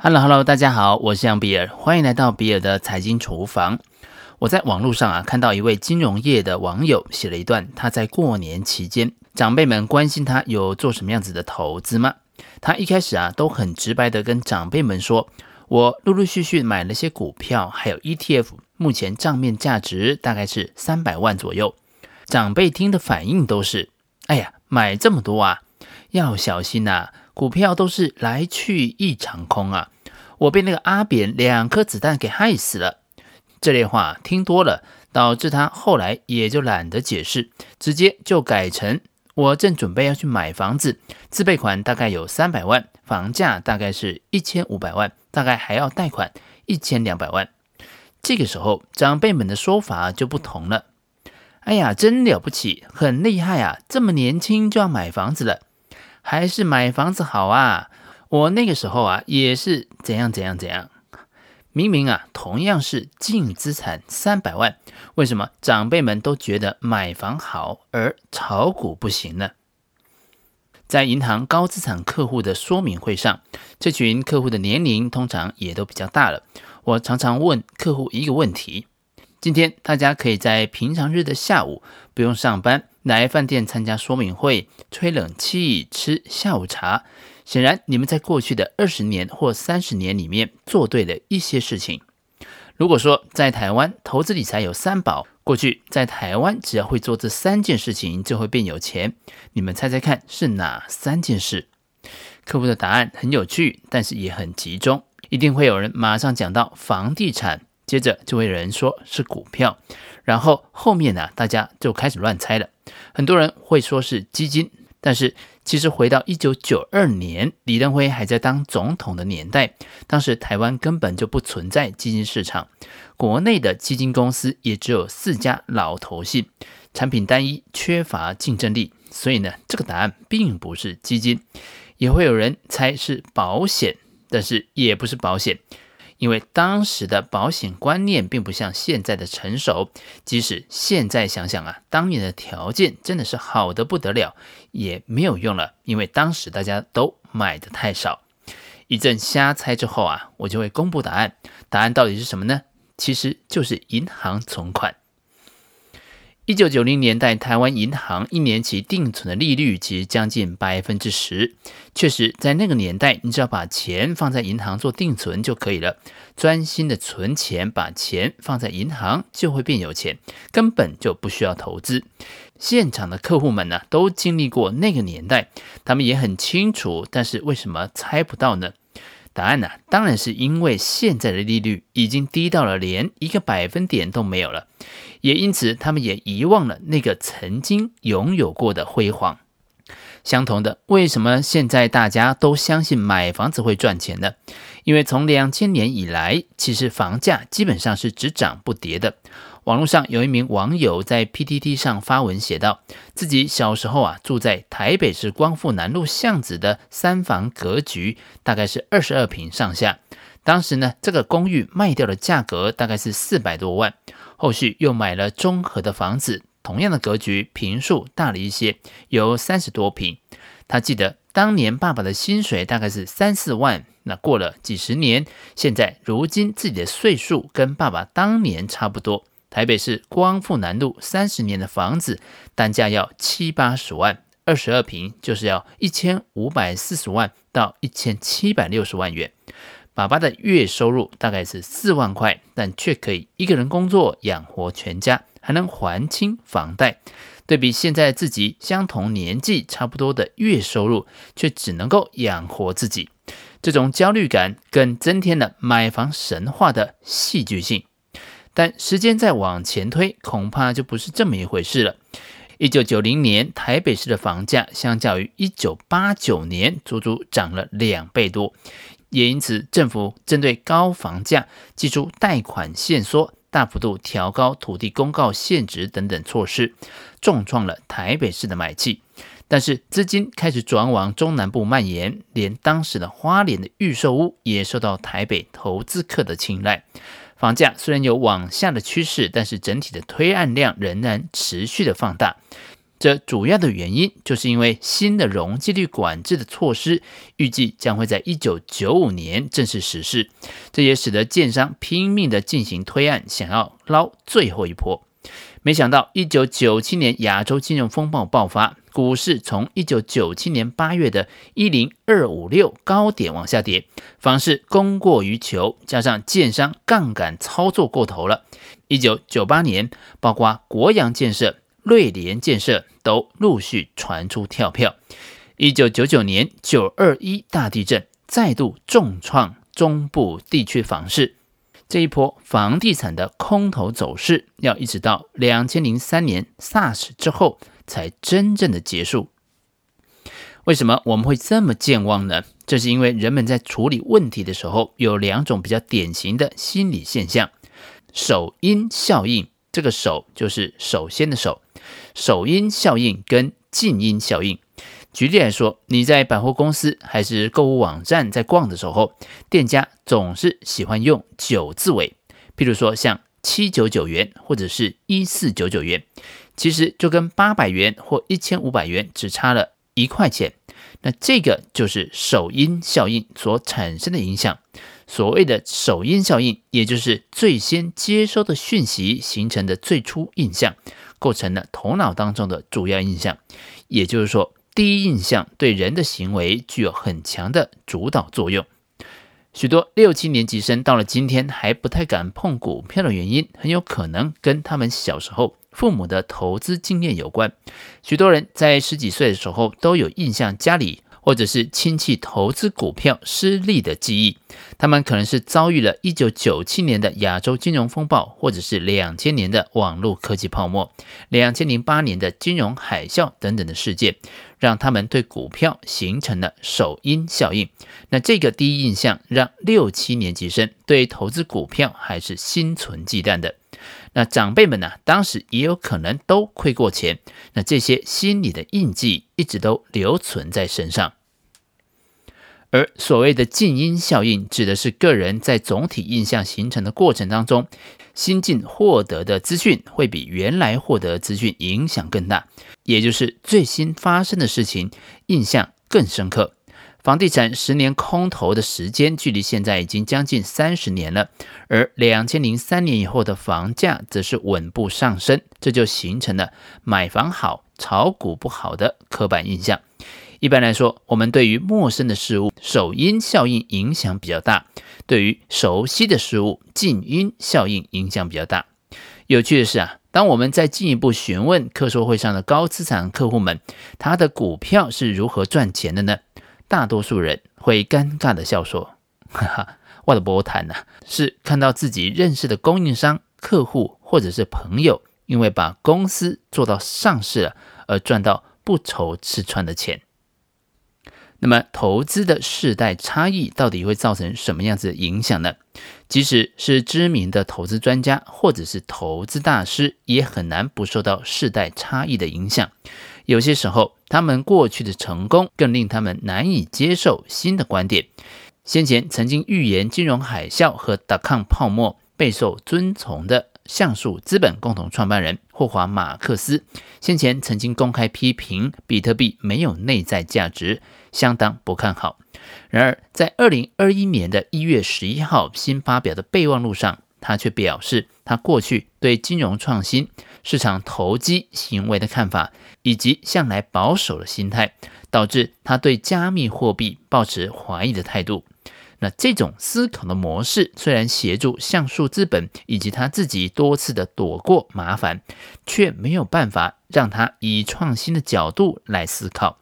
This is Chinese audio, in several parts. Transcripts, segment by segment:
Hello，Hello，大家好，我是杨比尔，欢迎来到比尔的财经厨房。我在网络上啊看到一位金融业的网友写了一段，他在过年期间，长辈们关心他有做什么样子的投资吗？他一开始啊都很直白的跟长辈们说，我陆陆续续买了些股票，还有 ETF，目前账面价值大概是三百万左右。长辈听的反应都是，哎呀，买这么多啊，要小心呐、股票都是来去一场空啊！我被那个阿扁两颗子弹给害死了。这类话听多了，导致他后来也就懒得解释，直接就改成：我正准备要去买房子，自备款大概有三百万，房价大概是一千五百万，大概还要贷款一千两百万。这个时候，长辈们的说法就不同了。哎呀，真了不起，很厉害啊！这么年轻就要买房子了。还是买房子好啊！我那个时候啊，也是怎样怎样怎样。明明啊，同样是净资产三百万，为什么长辈们都觉得买房好，而炒股不行呢？在银行高资产客户的说明会上，这群客户的年龄通常也都比较大了。我常常问客户一个问题：今天大家可以在平常日的下午不用上班，来饭店参加说明会，吹冷气，吃下午茶。显然，你们在过去的二十年或三十年里面做对了一些事情。如果说在台湾投资理财有三宝，过去在台湾只要会做这三件事情就会变有钱。你们猜猜看是哪三件事？客户的答案很有趣，但是也很集中。一定会有人马上讲到房地产，接着就会有人说是股票，然后后面呢，大家就开始乱猜了。很多人会说是基金，但是其实回到一九九二年，李登辉还在当总统的年代，当时台湾根本就不存在基金市场，国内的基金公司也只有四家老投信，产品单一，缺乏竞争力，所以呢，这个答案并不是基金。也会有人猜是保险，但是也不是保险。因为当时的保险观念并不像现在的成熟，即使现在想想啊，当年的条件真的是好的不得了，也没有用了，因为当时大家都买的太少。一阵瞎猜之后啊，我就会公布答案。答案到底是什么呢？其实就是银行存款。一九九零年代，台湾银行一年期定存的利率其实将近百分之十。确实，在那个年代，你只要把钱放在银行做定存就可以了，专心的存钱，把钱放在银行就会变有钱，根本就不需要投资。现场的客户们呢，都经历过那个年代，他们也很清楚。但是为什么猜不到呢？答案呢，当然是因为现在的利率已经低到了连一个百分点都没有了。也因此，他们也遗忘了那个曾经拥有过的辉煌。相同的，为什么现在大家都相信买房子会赚钱呢？因为从两千年以来，其实房价基本上是只涨不跌的。网络上有一名网友在 PTT 上发文写道，自己小时候啊住在台北市光复南路巷子的三房格局，大概是二十二平上下。当时呢，这个公寓卖掉的价格大概是四百多万。后续又买了中和的房子，同样的格局，平数大了一些，有三十多平。他记得当年爸爸的薪水大概是三四万，那过了几十年，现在如今自己的岁数跟爸爸当年差不多。台北市光复南路三十年的房子，单价要七八十万，二十二平就是要一千五百四十万到一千七百六十万元。爸爸的月收入大概是四万块，但却可以一个人工作养活全家，还能还清房贷。对比现在自己相同年纪差不多的月收入，却只能够养活自己，这种焦虑感更增添了买房神话的戏剧性。但时间再往前推，恐怕就不是这么一回事了。一九九零年台北市的房价，相较于一九八九年，足足涨了两倍多。也因此，政府针对高房价，祭出贷款限缩、大幅度调高土地公告限值等等措施，重创了台北市的买气。但是，资金开始转往中南部蔓延，连当时的花莲的预售屋也受到台北投资客的青睐。房价虽然有往下的趋势，但是整体的推案量仍然持续的放大。这主要的原因就是因为新的容积率管制的措施预计将会在一九九五年正式实施，这也使得建商拼命的进行推案，想要捞最后一波。没想到一九九七年亚洲金融风暴爆发，股市从一九九七年八月的一零二五六高点往下跌，房市供过于求，加上建商杠杆操作过头了。一九九八年，包括国阳建设。瑞联建设都陆续传出跳票。一九九九年九二一大地震再度重创中部地区房市，这一波房地产的空头走势要一直到两千零三年 SARS 之后才真正的结束。为什么我们会这么健忘呢？这是因为人们在处理问题的时候有两种比较典型的心理现象：首因效应，这个首就是首先的首。首因效应跟近因效应，举例来说，你在百货公司还是购物网站在逛的时候，店家总是喜欢用九字尾，譬如说像七九九元或者是一四九九元，其实就跟八百元或一千五百元只差了一块钱，那这个就是首因效应所产生的影响。所谓的首因效应，也就是最先接收的讯息形成的最初印象。构成了头脑当中的主要印象，也就是说，第一印象对人的行为具有很强的主导作用。许多六七年级生到了今天还不太敢碰股票的原因，很有可能跟他们小时候父母的投资经验有关。许多人在十几岁的时候都有印象，家里。或者是亲戚投资股票失利的记忆，他们可能是遭遇了一九九七年的亚洲金融风暴，或者是两千年的网络科技泡沫、两千零八年的金融海啸等等的事件，让他们对股票形成了首因效应。那这个第一印象让六七年级生对投资股票还是心存忌惮的。那长辈们呢、当时也有可能都亏过钱，那这些心理的印记一直都留存在身上。而所谓的静音效应，指的是个人在总体印象形成的过程当中，新近获得的资讯会比原来获得资讯影响更大，也就是最新发生的事情印象更深刻。房地产十年空头的时间距离现在已经将近三十年了，而两千零三年以后的房价则是稳步上升，这就形成了买房好、炒股不好的刻板印象。一般来说，我们对于陌生的事物，首因效应影响比较大；对于熟悉的事物，近因效应影响比较大。有趣的是啊，当我们在进一步询问客说会上的高资产客户们，他的股票是如何赚钱的呢？大多数人会尴尬的笑说：“哈哈，我的波谈呐，是看到自己认识的供应商、客户或者是朋友，因为把公司做到上市了，而赚到不愁吃穿的钱。”那么，投资的世代差异到底会造成什么样子的影响呢？即使是知名的投资专家或者是投资大师，也很难不受到世代差异的影响。有些时候，他们过去的成功更令他们难以接受新的观点。先前曾经预言金融海啸和 dot-com 泡沫，备受尊崇的橡树资本共同创办人霍华·马克思，先前曾经公开批评比特币没有内在价值。相当不看好。然而，在二零二一年的一月十一号新发表的备忘录上，他却表示，他过去对金融创新、市场投机行为的看法，以及向来保守的心态，导致他对加密货币抱持怀疑的态度。那这种思考的模式，虽然协助橡树资本以及他自己多次的躲过麻烦，却没有办法让他以创新的角度来思考。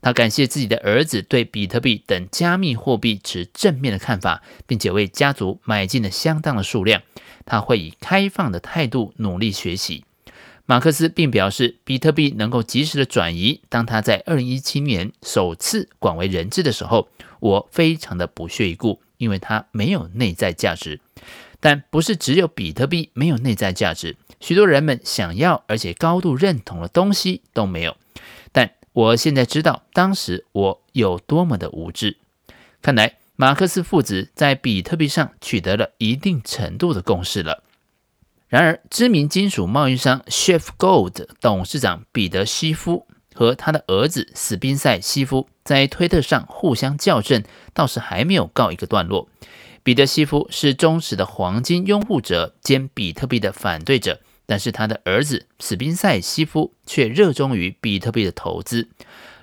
他感谢自己的儿子对比特币等加密货币持正面的看法，并且为家族买进了相当的数量。他会以开放的态度努力学习。马克思并表示，比特币能够及时的转移。当他在二零一七年首次广为人知的时候，我非常的不屑一顾，因为它没有内在价值。但不是只有比特币没有内在价值，许多人们想要而且高度认同的东西都没有。但我现在知道，当时我有多么的无知。看来马克思父子在比特币上取得了一定程度的共识了。然而，知名金属贸易商 Schiff Gold 董事长彼得·西夫和他的儿子史宾塞·西夫在推特上互相校正，倒是还没有告一个段落。彼得·西夫是忠实的黄金拥护者兼比特币的反对者，但是他的儿子史宾塞·西夫却热衷于比特币的投资。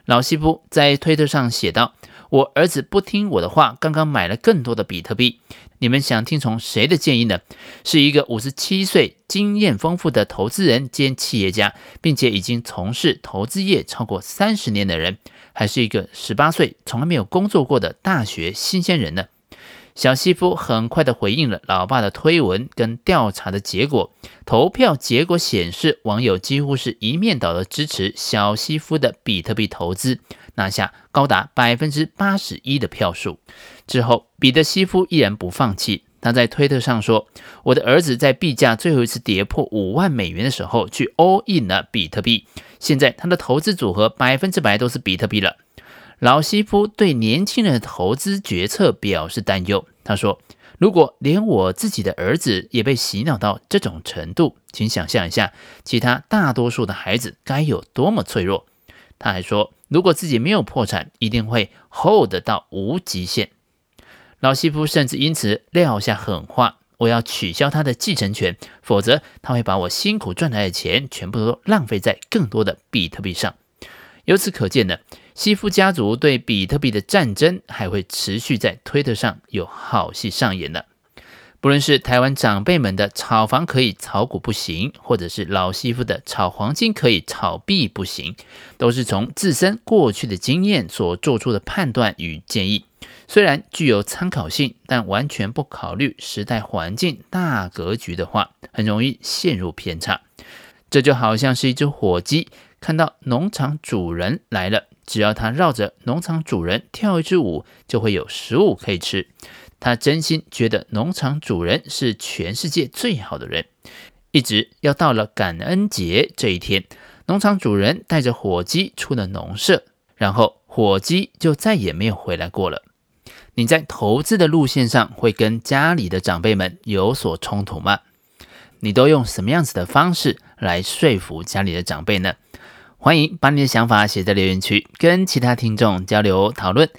老西夫在推特上写道：“我儿子不听我的话，刚刚买了更多的比特币。”你们想听从谁的建议呢？是一个五十七岁、经验丰富的投资人兼企业家，并且已经从事投资业超过三十年的人，还是一个十八岁、从来没有工作过的大学新鲜人呢？小西夫很快地回应了老爸的推文跟调查的结果。投票结果显示，网友几乎是一面倒的支持小西夫的比特币投资，拿下高达百分之八十一的票数。之后，彼得西夫依然不放弃。他在推特上说：“我的儿子在币价最后一次跌破五万美元的时候，去 all in 了比特币。现在他的投资组合百分之百都是比特币了。”老西夫对年轻人的投资决策表示担忧。他说：“如果连我自己的儿子也被洗脑到这种程度，请想象一下，其他大多数的孩子该有多么脆弱。”他还说：“如果自己没有破产，一定会 hold 到无极限。”老西夫甚至因此撂下狠话：“我要取消他的继承权，否则他会把我辛苦赚来的钱全部都浪费在更多的比特币上。”由此可见呢，西夫家族对比特币的战争还会持续在推特上有好戏上演呢。不论是台湾长辈们的炒房可以炒股不行，或者是老西夫的炒黄金可以炒币不行，都是从自身过去的经验所做出的判断与建议。虽然具有参考性，但完全不考虑时代环境大格局的话，很容易陷入偏差。这就好像是一只火鸡，看到农场主人来了，只要他绕着农场主人跳一支舞，就会有食物可以吃。他真心觉得农场主人是全世界最好的人，一直要到了感恩节这一天，农场主人带着火鸡出了农舍，然后火鸡就再也没有回来过了。你在投资的路线上会跟家里的长辈们有所冲突吗？你都用什么样子的方式来说服家里的长辈呢？欢迎把你的想法写在留言区，跟其他听众交流讨论。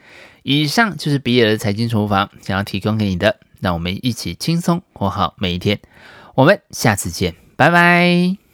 以上就是比尔的财经厨房想要提供给你的，让我们一起轻松过好每一天。我们下次见，拜拜。